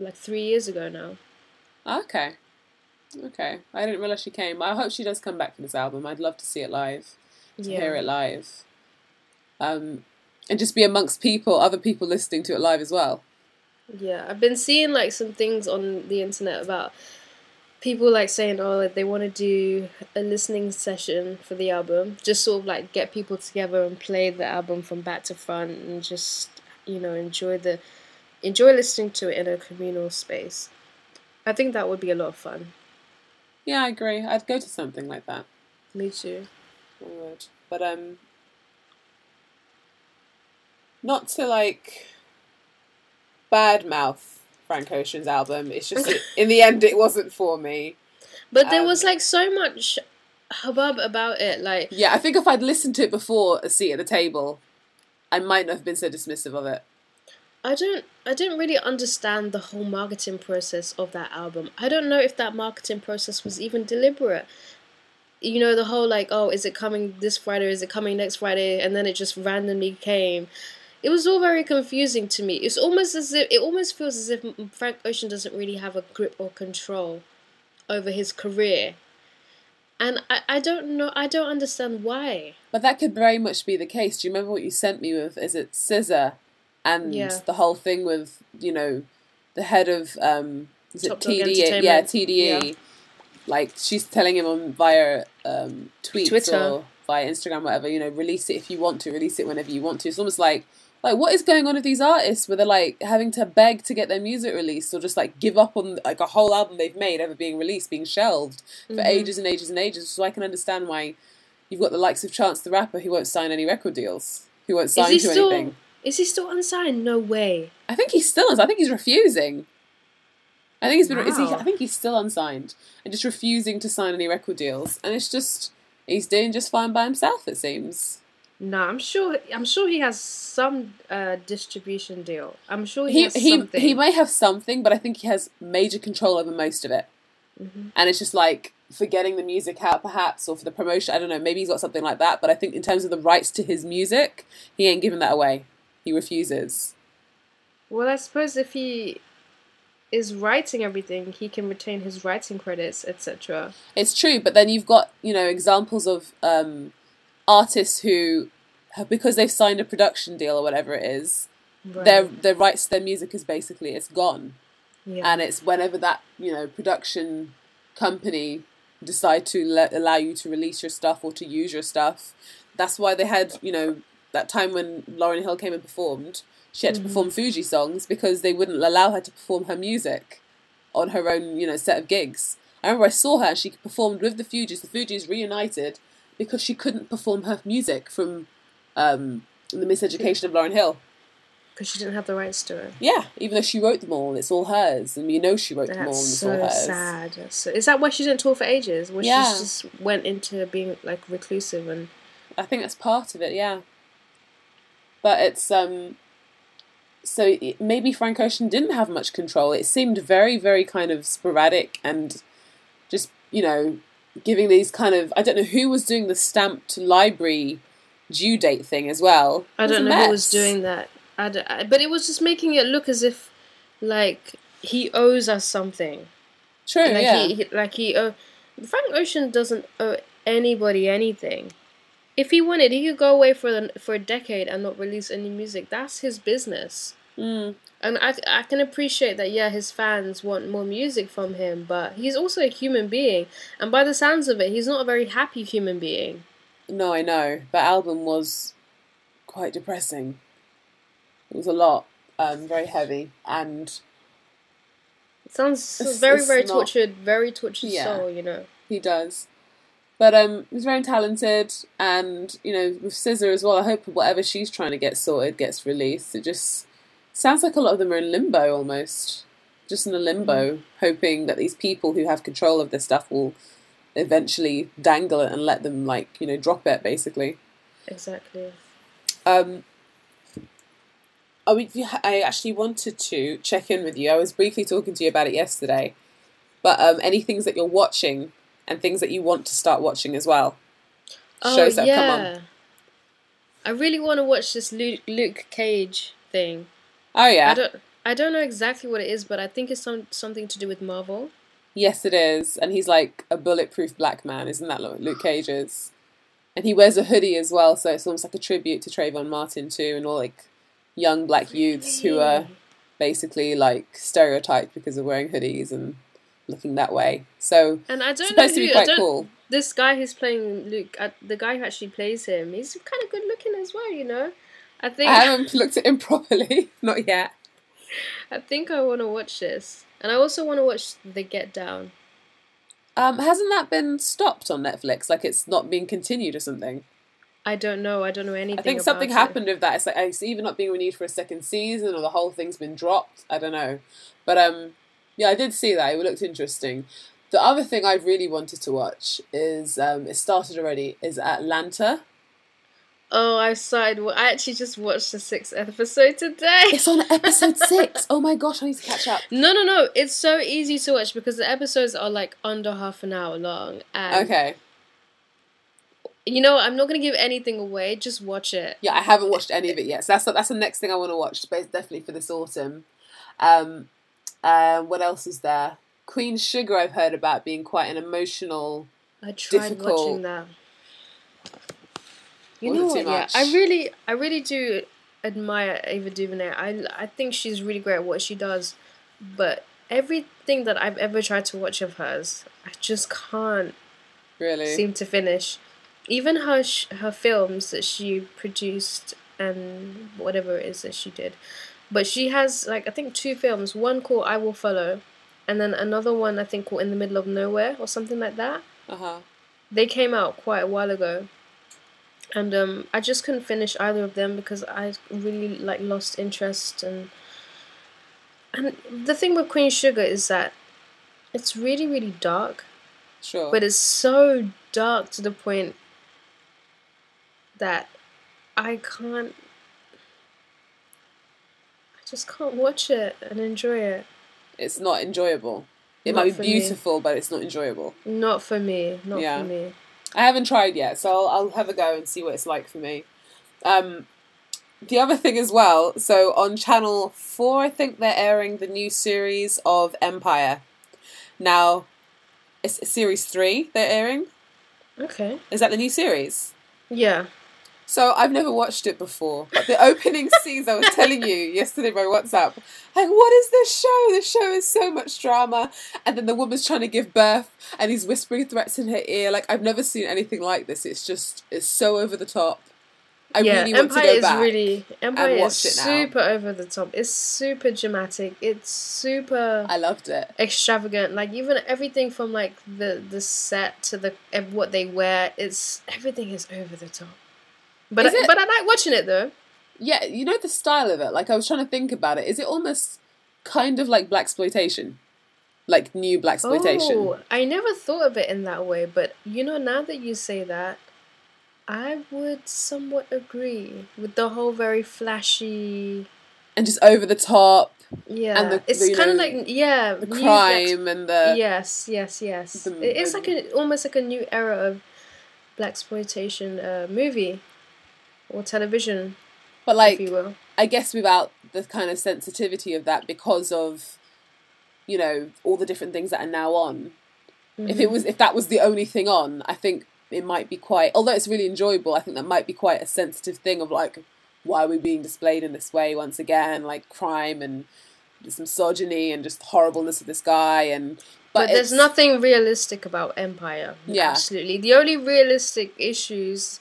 like three years ago now. Okay. Okay, I didn't realize she came. I hope she does come back for this album. I'd love to see it live, to yeah. hear it live, um, and just be amongst people, other people listening to it live as well. Yeah, I've been seeing like some things on the internet about people like saying, oh, like, they want to do a listening session for the album, just sort of like get people together and play the album from back to front, and just you know enjoy the enjoy listening to it in a communal space. I think that would be a lot of fun. Yeah, I agree. I'd go to something like that. Me too. I would. But um not to like badmouth Frank Ocean's album. It's just in the end it wasn't for me. But there um, was like so much hubbub about it. Like Yeah, I think if I'd listened to it before a seat at the table, I might not have been so dismissive of it. I don't I didn't really understand the whole marketing process of that album. I don't know if that marketing process was even deliberate. You know, the whole like, oh, is it coming this Friday? Is it coming next Friday? And then it just randomly came. It was all very confusing to me. It's almost as if it almost feels as if Frank Ocean doesn't really have a grip or control over his career. And I, I don't know I don't understand why. But that could very much be the case. Do you remember what you sent me with? Is it SZA and yeah. the whole thing with you know the head of um is it TDE yeah TDE yeah. like she's telling him on via um tweets Twitter. or via Instagram whatever you know release it if you want to release it whenever you want to it's almost like like what is going on with these artists where they're like having to beg to get their music released or just like give up on like a whole album they've made ever being released being shelved for mm-hmm. ages and ages and ages so I can understand why you've got the likes of Chance the Rapper who won't sign any record deals who won't sign to still, anything is he still unsigned? No way. I think he's still. Is. I think he's refusing. I think he's been. Wow. Is he? I think he's still unsigned and just refusing to sign any record deals. And it's just he's doing just fine by himself. It seems. No, I'm sure. I'm sure he has some uh, distribution deal. I'm sure he, he he, something. he may have something, but I think he has major control over most of it. Mm-hmm. And it's just like for getting the music out, perhaps, or for the promotion. I don't know. Maybe he's got something like that. But I think in terms of the rights to his music, he ain't giving that away. He refuses. Well, I suppose if he is writing everything, he can retain his writing credits, etc. It's true, but then you've got you know examples of um, artists who, because they've signed a production deal or whatever it is, right. their their rights to their music is basically it's gone, yeah. and it's whenever that you know production company decide to let, allow you to release your stuff or to use your stuff. That's why they had you know that time when Lauryn Hill came and performed, she had to mm-hmm. perform Fugees songs because they wouldn't allow her to perform her music on her own, you know, set of gigs. I remember I saw her and she performed with the Fugees. The Fugees reunited because she couldn't perform her music from um, the miseducation of Lauryn Hill. Because she didn't have the rights to it. Yeah, even though she wrote them all, it's all hers, and you know she wrote That's them all, and it's so all hers. sad. So, is that why she didn't tour for ages? Where yeah. she just went into being like reclusive and. I think that's part of it. Yeah but it's um so maybe Frank Ocean didn't have much control. It seemed very, very kind of sporadic and just, you know, giving these kind of I don't know who was doing the stamped library due date thing as well. I don't know who was doing that. I I, but it was just making it look as if like he owes us something. True, like yeah. He, like he, Frank Ocean doesn't owe anybody anything if he wanted, he could go away for the, for a decade and not release any music. That's his business. Mm. And I, I can appreciate that, yeah, his fans want more music from him, but he's also a human being. And by the sounds of it, he's not a very happy human being. No, I know. That album was quite depressing. It was a lot, um, very heavy, and it sounds it's, very, it's very not, tortured, very tortured yeah, soul. You know, he does. But um, he's very talented, and you know, with SZA as well. I hope whatever she's trying to get sorted gets released. It just sounds like a lot of them are in limbo almost, just in a limbo, mm. hoping that these people who have control of this stuff will eventually dangle it and let them like you know drop it basically. Exactly. Um, I, I actually wanted to check in with you. I was briefly talking to you about it yesterday, but um, any things that you're watching and things that you want to start watching as well. Oh, Shows that yeah. have come on. I really want to watch this Luke, Luke Cage thing. Oh yeah. I don't I don't know exactly what it is, but I think it's some something to do with Marvel. Yes, it is, and he's like a bulletproof black man, isn't that Luke Cage is? And he wears a hoodie as well, so it's almost like a tribute to Trayvon Martin too, and all like young black youths who are basically like stereotyped because of wearing hoodies and looking that way. So and I don't supposed know who, to be quite cool. This guy who's playing Luke, uh, the guy who actually plays him, he's kind of good looking as well. You know, I think I haven't looked at him properly, not yet. I think I want to watch this, and I also want to watch The Get Down. Um, hasn't that been stopped on Netflix? Like it's not being continued or something? I don't know. I don't know anything. I think something happened with that. It's like it's either not being renewed for a second season or the whole thing's been dropped. I don't know, but um, yeah, I did see that. It looked interesting. The other thing I really wanted to watch is um, it started already. Is Atlanta. Oh, I started. I actually just watched the sixth episode today. It's on episode six. Oh my gosh, I need to catch up. No, no, no. It's so easy to watch because the episodes are like under half an hour long. And okay. You know, I'm not gonna give anything away. Just watch it. Yeah, I haven't watched any of it yet. So that's that's the next thing I want to watch. But definitely for this autumn. Um, uh, what else is there? Queen Sugar. I've heard about being quite an emotional. I tried difficult... watching that. You know what? Yeah, I really, I really do admire Ava DuVernay. I I think she's really great at what she does, but everything that I've ever tried to watch of hers, I just can't really seem to finish even her sh- her films that she produced and whatever it is that she did but she has like i think two films. One called i will follow and then another one i think called in the middle of nowhere or something like that. Uh-huh. They came out quite a while ago. And um i just couldn't finish either of them because i really like lost interest and and the thing with queen sugar is that it's really really dark. Sure. But it's so dark to the point that I can't. Just can't watch it and enjoy it. It's not enjoyable. It not might be beautiful, me. but it's not enjoyable. Not for me. Not yeah. for me. I haven't tried yet, so I'll, I'll have a go and see what it's like for me. Um, the other thing as well, so on Channel 4, I think they're airing the new series of Empire. Now, it's series 3 they're airing. Okay. Is that the new series? Yeah. So I've never watched it before. The opening scenes I was telling you yesterday by WhatsApp, like, what is this show? This show is so much drama. And then the woman's trying to give birth and he's whispering threats in her ear. Like I've never seen anything like this. It's just it's so over the top. I yeah, really want Empire to go back is really Empire and watch is it now. super over the top. It's super dramatic. It's super. I loved it. Extravagant. Like even everything from like the the set to the what they wear. It's everything is over the top. But I, but I like watching it though. Yeah, you know the style of it. Like I was trying to think about it. Is it almost kind of like black exploitation? Like new black exploitation. Oh, I never thought of it in that way, but you know now that you say that, I would somewhat agree with the whole very flashy and just over the top. Yeah, and the, it's kind of like yeah, the crime and the yes, yes, yes. The, it's like a almost like a new era of black exploitation uh, movie or television, but like I guess without the kind of sensitivity of that because of you know all the different things that are now on. Mm-hmm. If it mm-hmm. was if that was the only thing on, I think it might be quite. Although it's really enjoyable, I think that might be quite a sensitive thing of like why are we being displayed in this way once again, like crime and just misogyny and just horribleness of this guy and but, but there's nothing realistic about Empire. Yeah, absolutely. The only realistic issues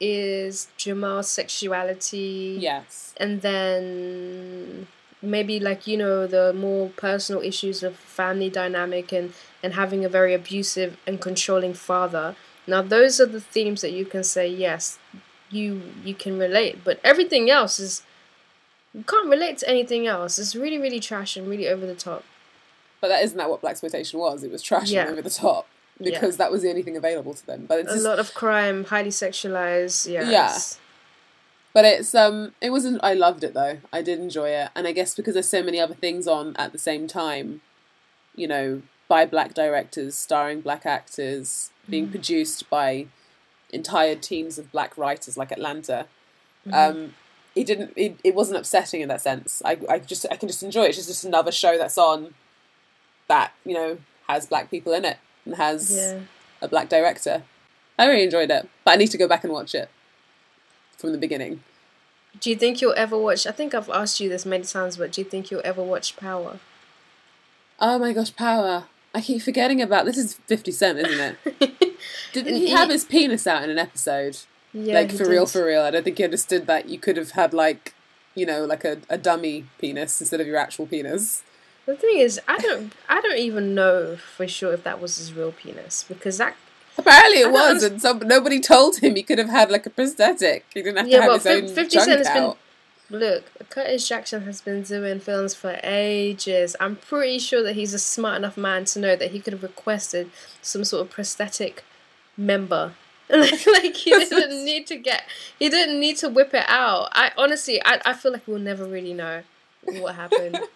is Jamal's sexuality. Yes. And then maybe like you know the more personal issues of family dynamic and and having a very abusive and controlling father now those are the themes that you can say yes you you can relate but everything else is you can't relate to anything else it's really really trash and really over the top but that isn't that what blaxploitation was it was trash yeah. and over the top because yeah. that was the only thing available to them but it's a just... lot of crime highly sexualized yeah yeah but it's um it wasn't I loved it though. I did enjoy it. And I guess because there's so many other things on at the same time, you know, by black directors, starring black actors, being mm. produced by entire teams of black writers like Atlanta. Mm-hmm. Um it didn't it, it wasn't upsetting in that sense. I I just I can just enjoy it. It's just, just another show that's on that, you know, has black people in it and has yeah. a black director. I really enjoyed it. But I need to go back and watch it from the beginning. Do you think you'll ever watch? I think I've asked you this many times, but do you think you'll ever watch Power? Oh my gosh, Power! I keep forgetting about this. Is Fifty Cent, isn't it? Didn't he have his penis out in an episode? Yeah, like for did. real, for real. I don't think he understood that you could have had like, you know, like a, a dummy penis instead of your actual penis. The thing is, I don't, I don't even know for sure if that was his real penis because that Apparently it was, and so nobody told him he could have had like a prosthetic. He didn't have yeah, to have his own 50 Cent has out. been. Look, Curtis Jackson has been doing films for ages. I'm pretty sure that he's a smart enough man to know that he could have requested some sort of prosthetic member. like, like he didn't need to get, he didn't need to whip it out. I honestly, I, I feel like we'll never really know what happened.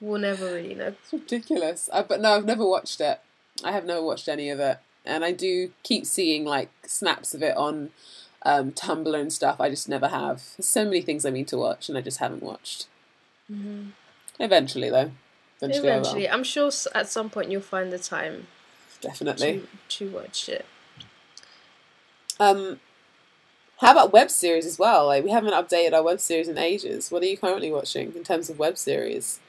we'll never really know. It's ridiculous. I, but no, I've never watched it. I have never watched any of it and I do keep seeing like snaps of it on um, Tumblr and stuff. I just never have. There's so many things I need to watch, and I just haven't watched. Mm-hmm. Eventually, though. Eventually, Eventually. I'm sure at some point you'll find the time. Definitely. To, to watch it. Um, how about web series as well? Like we haven't updated our web series in ages. What are you currently watching in terms of web series?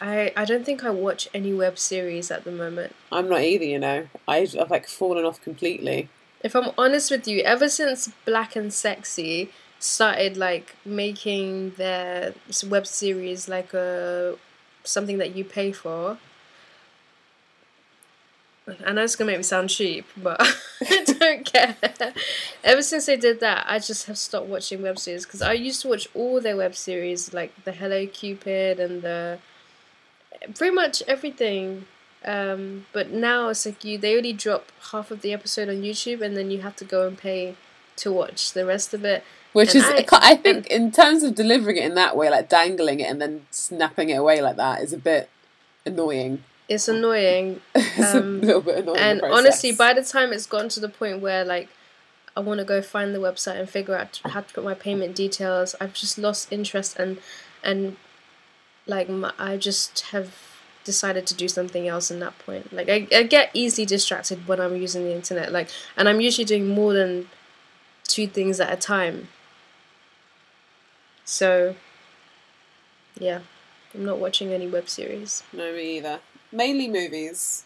I, I don't think I watch any web series at the moment. I'm not either, you know. I've, I've like fallen off completely. If I'm honest with you, ever since Black and Sexy started like making their web series like a something that you pay for. I know it's gonna make me sound cheap, but I don't care. Ever since they did that, I just have stopped watching web series because I used to watch all their web series, like the Hello Cupid and the pretty much everything. Um, but now it's like you they only drop half of the episode on YouTube and then you have to go and pay to watch the rest of it. Which and is, I, I think, in terms of delivering it in that way, like dangling it and then snapping it away like that, is a bit annoying. It's annoying. it's um, a little bit annoying. And honestly, by the time it's gotten to the point where like I want to go find the website and figure out how to put my payment details, I've just lost interest and and like my, I just have decided to do something else in that point. Like I, I get easily distracted when I'm using the internet. Like and I'm usually doing more than two things at a time. So yeah. I'm not watching any web series. No me either. Mainly movies.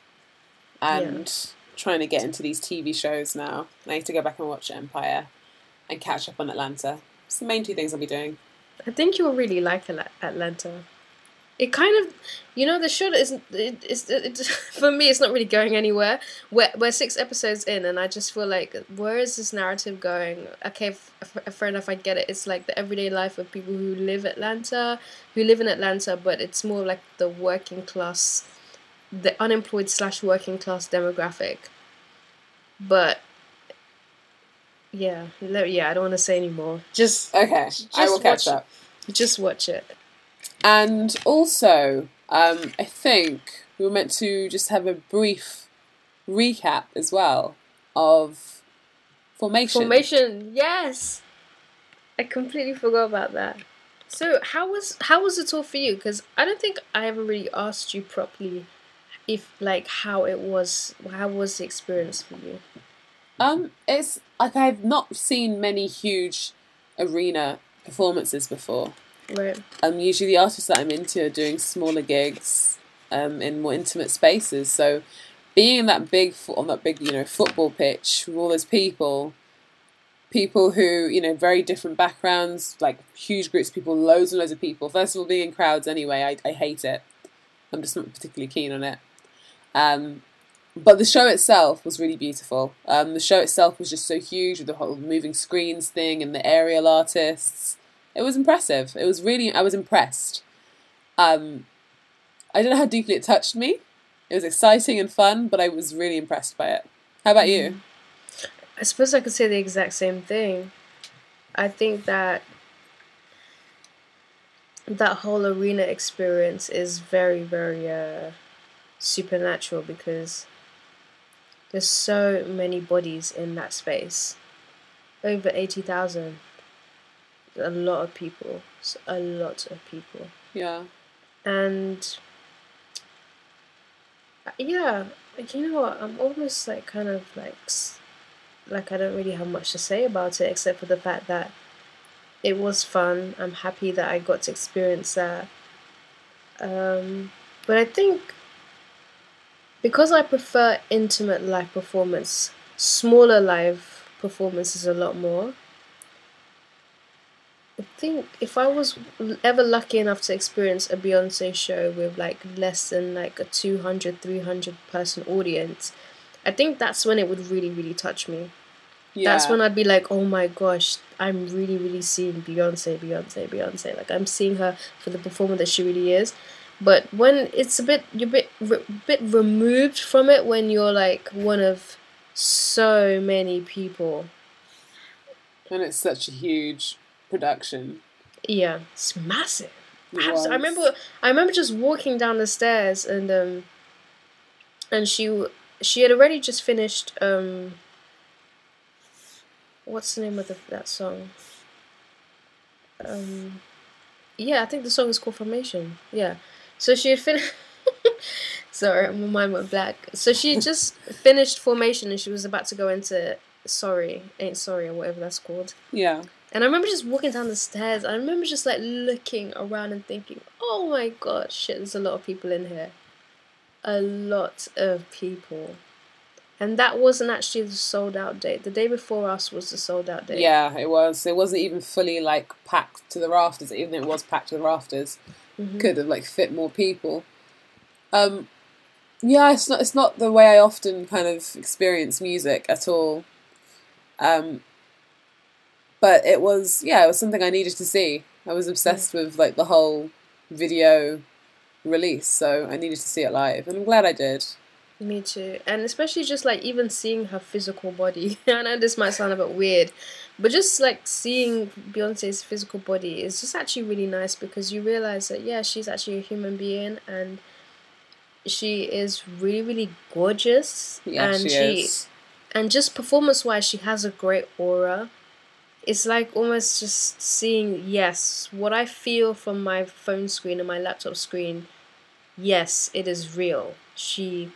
And yeah. trying to get into these TV shows now. I need to go back and watch Empire and catch up on Atlanta. It's the main two things I'll be doing. I think you'll really like Atlanta it kind of you know the show isn't it, it's it, for me it's not really going anywhere we're, we're six episodes in and i just feel like where is this narrative going okay f- f- fair enough i get it it's like the everyday life of people who live atlanta who live in atlanta but it's more like the working class the unemployed slash working class demographic but yeah yeah i don't want to say anymore just okay just i will catch up just watch it and also, um, I think we were meant to just have a brief recap as well of formation. Formation, yes. I completely forgot about that. So how was how was it all for you? Because I don't think I ever really asked you properly if like how it was. How was the experience for you? Um, it's like I've not seen many huge arena performances before. Right. Um, usually the artists that I'm into are doing smaller gigs, um, in more intimate spaces. So being in that big on that big you know football pitch with all those people, people who you know very different backgrounds, like huge groups of people, loads and loads of people. First of all, being in crowds anyway, I, I hate it. I'm just not particularly keen on it. Um, but the show itself was really beautiful. Um, the show itself was just so huge with the whole moving screens thing and the aerial artists. It was impressive. It was really, I was impressed. Um, I don't know how deeply it touched me. It was exciting and fun, but I was really impressed by it. How about you? Mm. I suppose I could say the exact same thing. I think that that whole arena experience is very, very uh, supernatural because there's so many bodies in that space. Over 80,000. A lot of people. A lot of people. Yeah. And yeah, you know what? I'm almost like kind of like like I don't really have much to say about it except for the fact that it was fun. I'm happy that I got to experience that. Um, but I think because I prefer intimate live performance, smaller live performances a lot more. I think if I was ever lucky enough to experience a Beyonce show with like less than like a 200, 300 person audience, I think that's when it would really, really touch me. Yeah. That's when I'd be like, oh my gosh, I'm really, really seeing Beyonce, Beyonce, Beyonce. Like I'm seeing her for the performer that she really is. But when it's a bit, you're a bit, re- bit removed from it when you're like one of so many people. And it's such a huge production. Yeah, it's massive. I remember, I remember just walking down the stairs and um, and she she had already just finished um what's the name of the, that song? Um, yeah, I think the song is called Formation. Yeah, so she had finished. Sorry, my mind went black. So she just finished Formation and she was about to go into Sorry, Ain't Sorry, or whatever that's called. Yeah. And I remember just walking down the stairs. I remember just like looking around and thinking, oh my god, shit, there's a lot of people in here. A lot of people. And that wasn't actually the sold out date. The day before us was the sold out date. Yeah, it was. It wasn't even fully like packed to the rafters. Even though it was packed to the rafters, mm-hmm. could have like fit more people. Um, yeah, it's not. It's not the way I often kind of experience music at all. Um, but it was yeah, it was something I needed to see. I was obsessed mm. with like the whole video release, so I needed to see it live, and I'm glad I did. Me too. And especially just like even seeing her physical body. I know this might sound a bit weird, but just like seeing Beyonce's physical body is just actually really nice because you realize that, yeah, she's actually a human being and she is really, really gorgeous. Yeah, and she, she is. And just performance wise, she has a great aura. It's like almost just seeing, yes, what I feel from my phone screen and my laptop screen, yes, it is real. She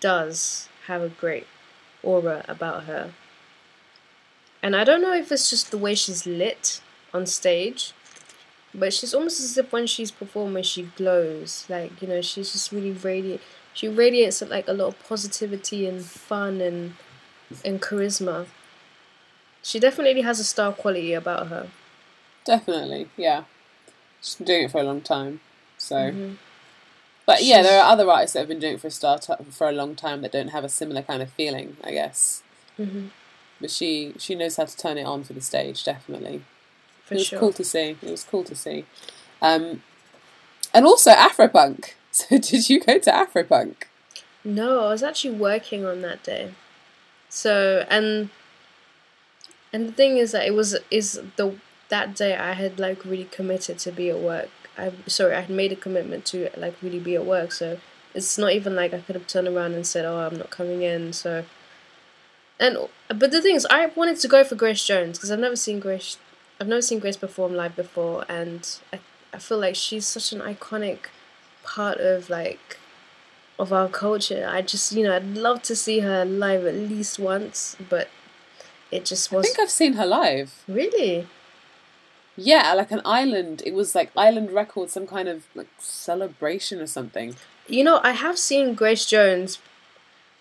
does have a great aura about her. And I don't know if it's just the way she's lit on stage, but she's almost as if when she's performing, she glows. Like, you know, she's just really radiant. She radiates like a lot of positivity and fun and and charisma. She definitely has a star quality about her. Definitely, yeah. She's been doing it for a long time, so. Mm-hmm. But yeah, there are other artists that have been doing it for a start for a long time that don't have a similar kind of feeling, I guess. Mm-hmm. But she she knows how to turn it on for the stage, definitely. For it was sure. cool to see. It was cool to see. Um, and also Afropunk. So did you go to Afropunk? No, I was actually working on that day. So and and the thing is that it was is the that day I had like really committed to be at work I sorry I had made a commitment to like really be at work, so it's not even like I could have turned around and said, "Oh, I'm not coming in." So, and but the thing is, I wanted to go for Grace Jones because I've never seen Grace. I've never seen Grace perform live before, and I I feel like she's such an iconic part of like of our culture. I just you know I'd love to see her live at least once, but it just was. I think I've seen her live. Really? Yeah, like an island. It was like Island Records, some kind of like celebration or something. You know, I have seen Grace Jones.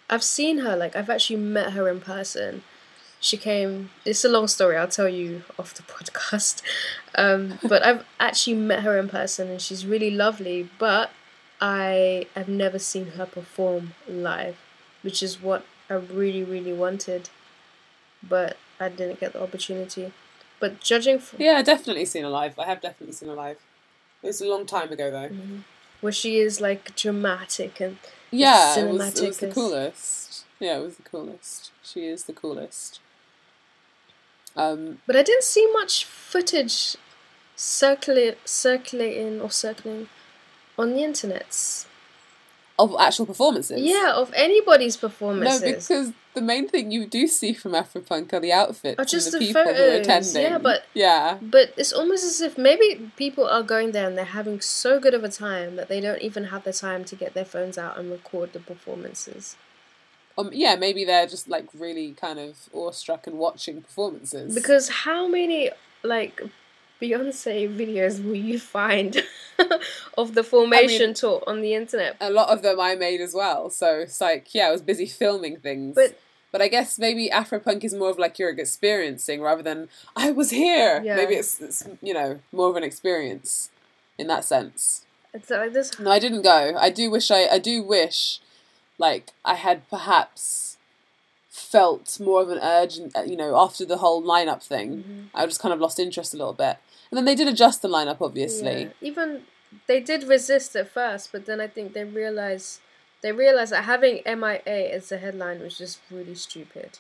I've seen her. Like I've actually met her in person, she came. It's a long story. I'll tell you off the podcast. Um, but I've actually met her in person, and she's really lovely. But I have never seen her perform live, which is what I really, really wanted. But I didn't get the opportunity. But judging from yeah, definitely seen her live. I have definitely seen her live. It was a long time ago though. Mm-hmm. Where she is like dramatic and yeah. It was, it was the coolest. Yeah, it was the coolest. She is the coolest. Um, but I didn't see much footage circulating or circling on the internets of actual performances. Yeah, of anybody's performances. No, because the main thing you do see from Afropunk are the outfits or just the, the people photos. who are attending. Yeah, but yeah, but it's almost as if maybe people are going there and they're having so good of a time that they don't even have the time to get their phones out and record the performances. Um, yeah, maybe they're just like really kind of awestruck and watching performances. Because how many like Beyonce videos will you find of the formation I mean, tour on the internet? A lot of them I made as well. So it's like, yeah, I was busy filming things. But but I guess maybe Afropunk is more of like you're experiencing rather than I was here. Yeah. Maybe it's, it's you know more of an experience in that sense. It's like this. No, I didn't go. I do wish I. I do wish, like I had perhaps felt more of an urge, you know, after the whole lineup thing. Mm-hmm. I just kind of lost interest a little bit. And then they did adjust the lineup, obviously. Yeah. Even they did resist at first, but then I think they realized they realized that having MIA as the headline was just really stupid.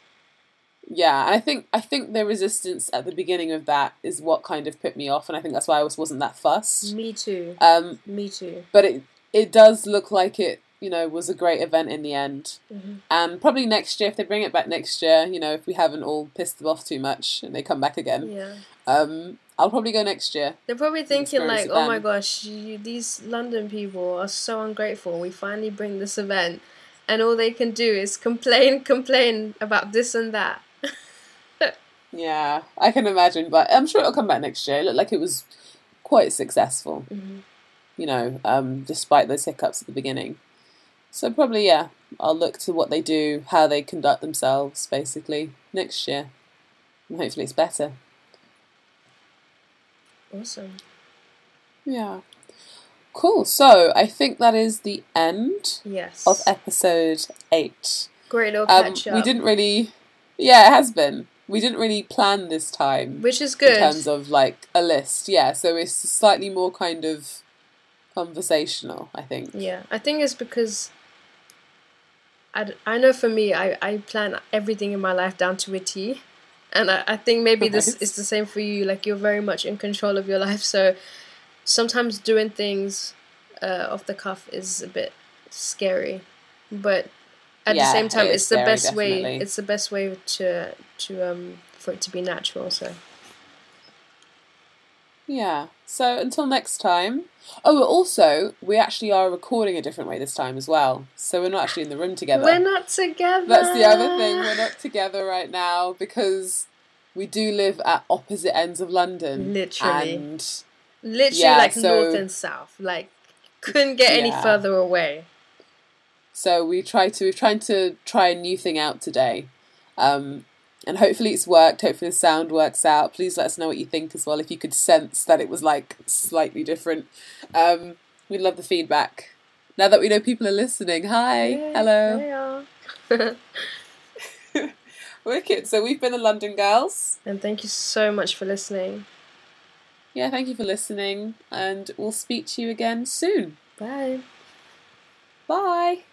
Yeah, and I think I think the resistance at the beginning of that is what kind of put me off, and I think that's why I was wasn't that fussed. Me too. Um, me too. But it it does look like it you know was a great event in the end, mm-hmm. and probably next year if they bring it back next year, you know if we haven't all pissed them off too much and they come back again. Yeah. Um, I'll probably go next year. They're probably thinking like, "Oh my gosh, you, these London people are so ungrateful. We finally bring this event, and all they can do is complain, complain about this and that." yeah, I can imagine, but I'm sure it'll come back next year. It looked like it was quite successful. Mm-hmm. You know, um, despite those hiccups at the beginning. So probably yeah, I'll look to what they do, how they conduct themselves, basically next year, and hopefully it's better. Awesome. Yeah. Cool. So I think that is the end yes. of episode eight. Great little um, catch up. We didn't really. Yeah, it has been. We didn't really plan this time, which is good in terms of like a list. Yeah, so it's slightly more kind of conversational. I think. Yeah, I think it's because. I, I know for me, I, I plan everything in my life down to a T and I, I think maybe this is the same for you like you're very much in control of your life so sometimes doing things uh, off the cuff is a bit scary but at yeah, the same time it it's scary, the best definitely. way it's the best way to to um for it to be natural so yeah so until next time. Oh also we actually are recording a different way this time as well so we're not actually in the room together. We're not together. That's the other thing we're not together right now because we do live at opposite ends of london. Literally. And literally yeah, like so, north and south. Like couldn't get any yeah. further away. So we try to we're trying to try a new thing out today. Um, and hopefully it's worked. Hopefully the sound works out. Please let us know what you think as well. If you could sense that it was like slightly different, um, we'd love the feedback. Now that we know people are listening, hi, yeah, hello. Wicked. So we've been the London Girls, and thank you so much for listening. Yeah, thank you for listening, and we'll speak to you again soon. Bye. Bye.